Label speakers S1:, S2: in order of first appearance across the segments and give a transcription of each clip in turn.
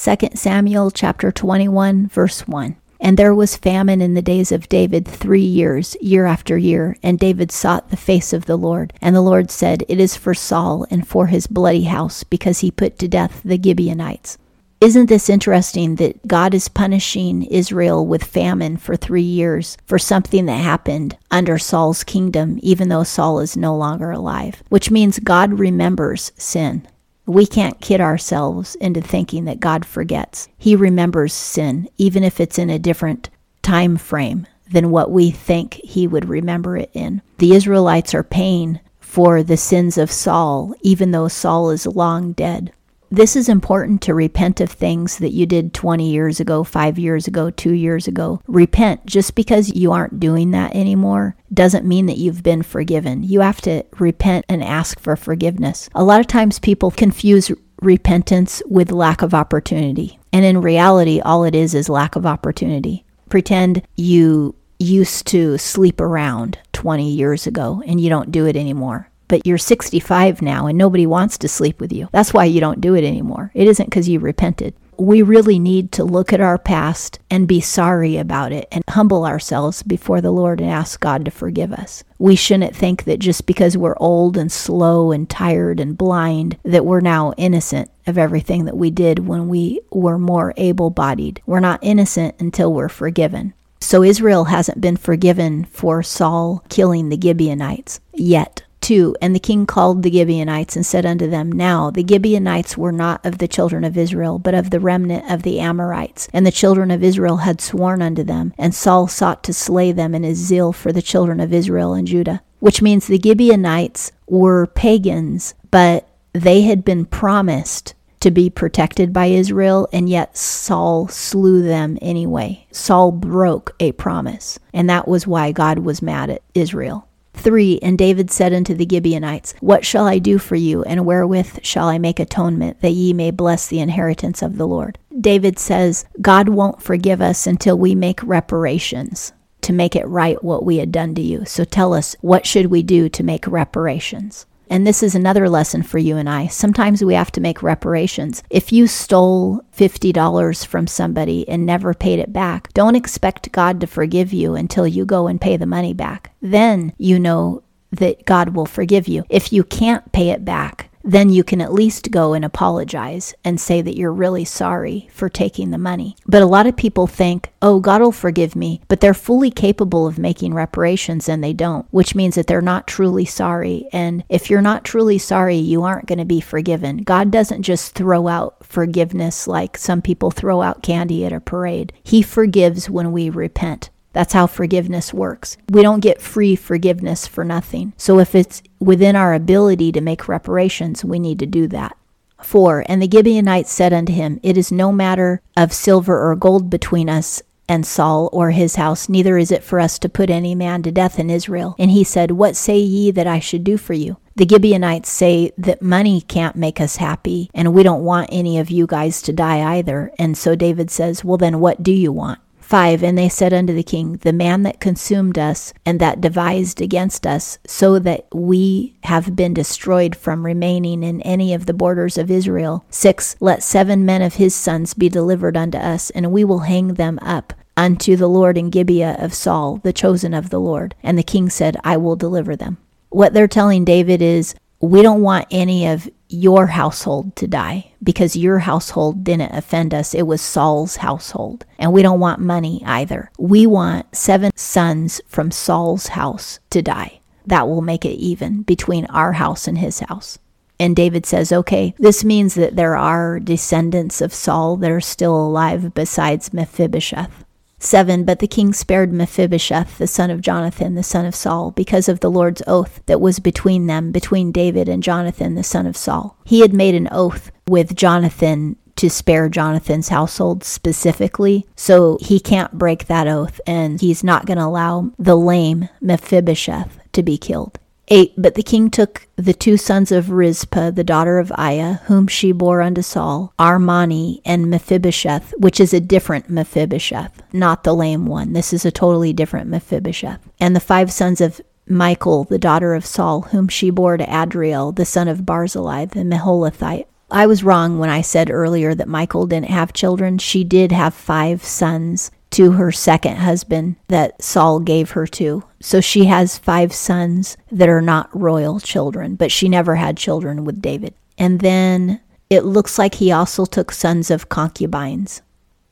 S1: 2 Samuel chapter 21 verse 1. And there was famine in the days of David three years, year after year. And David sought the face of the Lord. And the Lord said, It is for Saul and for his bloody house, because he put to death the Gibeonites. Isn't this interesting that God is punishing Israel with famine for three years for something that happened under Saul's kingdom, even though Saul is no longer alive? Which means God remembers sin. We can't kid ourselves into thinking that God forgets. He remembers sin, even if it's in a different time frame than what we think he would remember it in. The Israelites are paying for the sins of Saul, even though Saul is long dead. This is important to repent of things that you did 20 years ago, five years ago, two years ago. Repent. Just because you aren't doing that anymore doesn't mean that you've been forgiven. You have to repent and ask for forgiveness. A lot of times people confuse repentance with lack of opportunity. And in reality, all it is is lack of opportunity. Pretend you used to sleep around 20 years ago and you don't do it anymore but you're 65 now and nobody wants to sleep with you. That's why you don't do it anymore. It isn't because you repented. We really need to look at our past and be sorry about it and humble ourselves before the Lord and ask God to forgive us. We shouldn't think that just because we're old and slow and tired and blind that we're now innocent of everything that we did when we were more able bodied. We're not innocent until we're forgiven. So Israel hasn't been forgiven for Saul killing the Gibeonites yet. 2 And the king called the Gibeonites and said unto them, Now the Gibeonites were not of the children of Israel, but of the remnant of the Amorites. And the children of Israel had sworn unto them, and Saul sought to slay them in his zeal for the children of Israel and Judah. Which means the Gibeonites were pagans, but they had been promised to be protected by Israel, and yet Saul slew them anyway. Saul broke a promise, and that was why God was mad at Israel. 3 And David said unto the Gibeonites, What shall I do for you, and wherewith shall I make atonement, that ye may bless the inheritance of the Lord? David says, God won't forgive us until we make reparations to make it right what we had done to you. So tell us, what should we do to make reparations? And this is another lesson for you and I. Sometimes we have to make reparations. If you stole $50 from somebody and never paid it back, don't expect God to forgive you until you go and pay the money back. Then you know that God will forgive you. If you can't pay it back, then you can at least go and apologize and say that you're really sorry for taking the money. But a lot of people think, oh, God will forgive me, but they're fully capable of making reparations and they don't, which means that they're not truly sorry. And if you're not truly sorry, you aren't going to be forgiven. God doesn't just throw out forgiveness like some people throw out candy at a parade, He forgives when we repent. That's how forgiveness works. We don't get free forgiveness for nothing. So if it's within our ability to make reparations, we need to do that. 4. And the Gibeonites said unto him, It is no matter of silver or gold between us and Saul or his house, neither is it for us to put any man to death in Israel. And he said, What say ye that I should do for you? The Gibeonites say that money can't make us happy, and we don't want any of you guys to die either. And so David says, Well, then what do you want? 5 And they said unto the king, The man that consumed us and that devised against us, so that we have been destroyed from remaining in any of the borders of Israel. 6 Let seven men of his sons be delivered unto us, and we will hang them up unto the Lord in Gibeah of Saul, the chosen of the Lord. And the king said, I will deliver them. What they're telling David is, we don't want any of your household to die because your household didn't offend us. It was Saul's household. And we don't want money either. We want seven sons from Saul's house to die. That will make it even between our house and his house. And David says, okay, this means that there are descendants of Saul that are still alive besides Mephibosheth. 7 But the king spared Mephibosheth, the son of Jonathan, the son of Saul, because of the Lord's oath that was between them, between David and Jonathan, the son of Saul. He had made an oath with Jonathan to spare Jonathan's household specifically, so he can't break that oath, and he's not going to allow the lame Mephibosheth to be killed. 8 But the king took the two sons of Rizpah, the daughter of Aiah, whom she bore unto Saul, Armoni and Mephibosheth, which is a different Mephibosheth, not the lame one. This is a totally different Mephibosheth. And the five sons of Michal, the daughter of Saul, whom she bore to Adriel, the son of Barzillai, the Meholathite, I was wrong when I said earlier that Michal didn't have children. She did have five sons to her second husband that Saul gave her to. So she has five sons that are not royal children, but she never had children with David. And then it looks like he also took sons of concubines.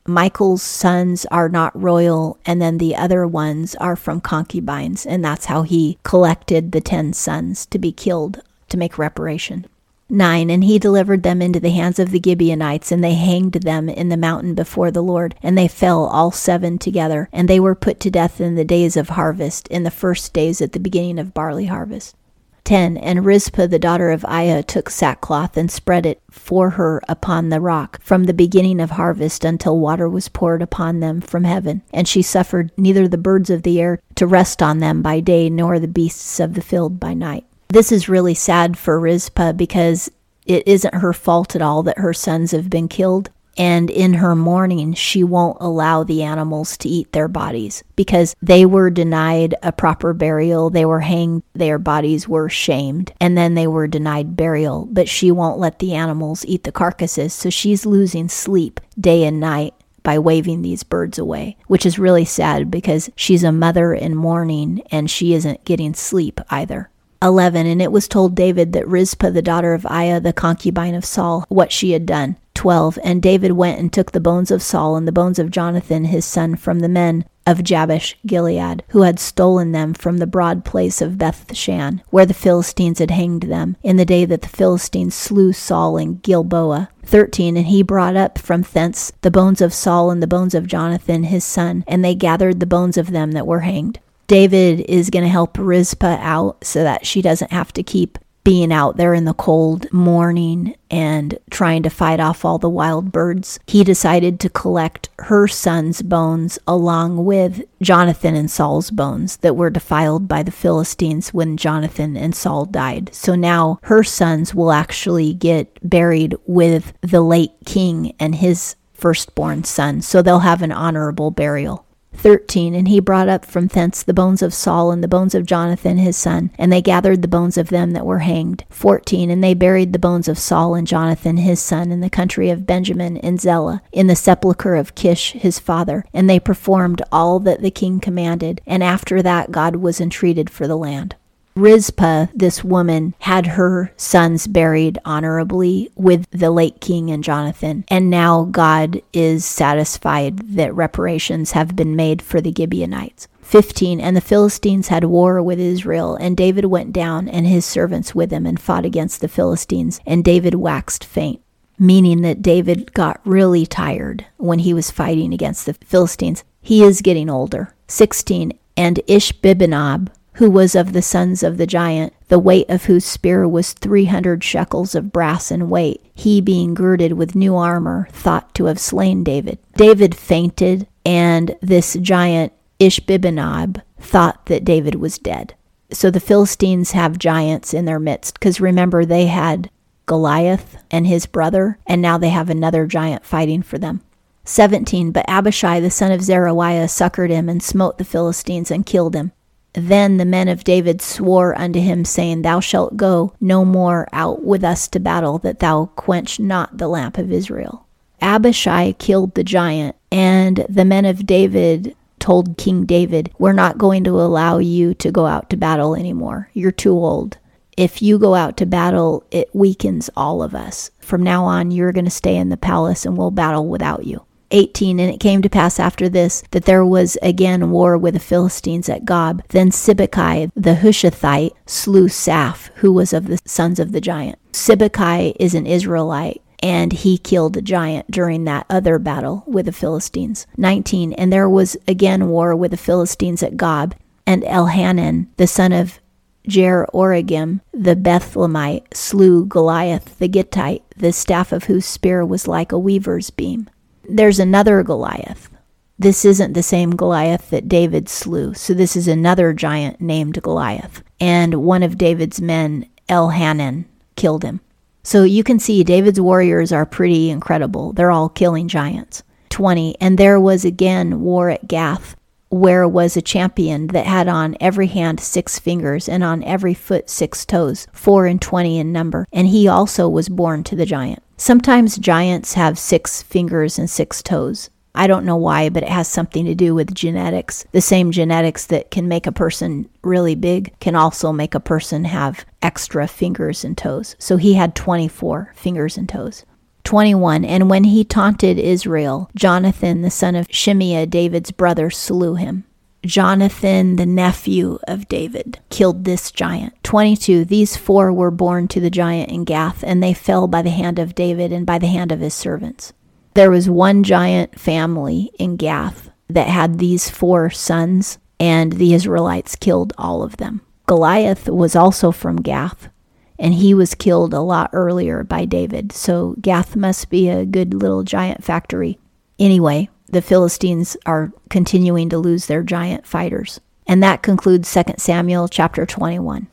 S1: Michal's sons are not royal, and then the other ones are from concubines, and that's how he collected the ten sons to be killed to make reparation. 9 And he delivered them into the hands of the Gibeonites, and they hanged them in the mountain before the Lord. And they fell all seven together, and they were put to death in the days of harvest, in the first days at the beginning of barley harvest. 10 And Rizpah the daughter of Aiah took sackcloth and spread it for her upon the rock from the beginning of harvest until water was poured upon them from heaven. And she suffered neither the birds of the air to rest on them by day nor the beasts of the field by night. This is really sad for Rizpah because it isn't her fault at all that her sons have been killed. And in her mourning, she won't allow the animals to eat their bodies because they were denied a proper burial. They were hanged, their bodies were shamed, and then they were denied burial. But she won't let the animals eat the carcasses. So she's losing sleep day and night by waving these birds away, which is really sad because she's a mother in mourning and she isn't getting sleep either. 11 And it was told David that Rizpah, the daughter of Aiah, the concubine of Saul, what she had done. 12 And David went and took the bones of Saul and the bones of Jonathan his son from the men of Jabesh Gilead, who had stolen them from the broad place of Bethshan, where the Philistines had hanged them, in the day that the Philistines slew Saul in Gilboa. 13 And he brought up from thence the bones of Saul and the bones of Jonathan his son, and they gathered the bones of them that were hanged. David is going to help Rizpah out so that she doesn't have to keep being out there in the cold morning and trying to fight off all the wild birds, he decided to collect her son's bones along with Jonathan and Saul's bones that were defiled by the Philistines when Jonathan and Saul died. So now her sons will actually get buried with the late king and his firstborn son. So they'll have an honorable burial. 13 And he brought up from thence the bones of Saul and the bones of Jonathan his son, and they gathered the bones of them that were hanged. 14 And they buried the bones of Saul and Jonathan his son in the country of Benjamin in Zelah, in the sepulchre of Kish his father, and they performed all that the king commanded, and after that God was entreated for the land. Rizpah, this woman, had her sons buried honorably with the late king and Jonathan, and now God is satisfied that reparations have been made for the Gibeonites. 15 And the Philistines had war with Israel, and David went down and his servants with him and fought against the Philistines, and David waxed faint. Meaning that David got really tired when he was fighting against the Philistines. He is getting older. 16 And Ishbibenob, who was of the sons of the giant, the weight of whose spear was three hundred shekels of brass in weight, he being girded with new armor, thought to have slain David. David fainted, and this giant Ishbibenob thought that David was dead. So the Philistines have giants in their midst, because remember, they had Goliath and his brother, and now they have another giant fighting for them. 17 But Abishai the son of Zeruiah succored him and smote the Philistines and killed him. Then the men of David swore unto him, saying, Thou shalt go no more out with us to battle, that thou quench not the lamp of Israel. Abishai killed the giant, and the men of David told King David, We're not going to allow you to go out to battle anymore. You're too old. If you go out to battle, it weakens all of us. From now on, you're going to stay in the palace and we'll battle without you. 18 And it came to pass after this that there was again war with the Philistines at Gob. Then Sibbecai the Hushathite slew Saph, who was of the sons of the giant. Sibbecai is an Israelite. And he killed a giant during that other battle with the Philistines. 19. And there was again war with the Philistines at Gob. And Elhanan, the son of Jaare-oregim, the Bethlehemite, slew Goliath the Gittite, the staff of whose spear was like a weaver's beam there's another Goliath. This isn't the same Goliath that David slew. So this is another giant named Goliath. And one of David's men, Elhanan, killed him. So you can see David's warriors are pretty incredible. They're all killing giants. 20. And there was again war at Gath, where was a champion that had on every hand six fingers, and on every foot six toes, four and twenty in number. And he also was born to the giant. Sometimes giants have six fingers and six toes. I don't know why, but it has something to do with genetics. The same genetics that can make a person really big can also make a person have extra fingers and toes. So he had 24 fingers and toes. 21. And when he taunted Israel, Jonathan, the son of Shimea, David's brother, slew him. Jonathan, the nephew of David, killed this giant. 22. These four were born to the giant in Gath, and they fell by the hand of David and by the hand of his servants. There was one giant family in Gath that had these four sons, and the Israelites killed all of them. Goliath was also from Gath, and he was killed a lot earlier by David. So Gath must be a good little giant factory. Anyway, the Philistines are continuing to lose their giant fighters. And that concludes 2 Samuel chapter 21.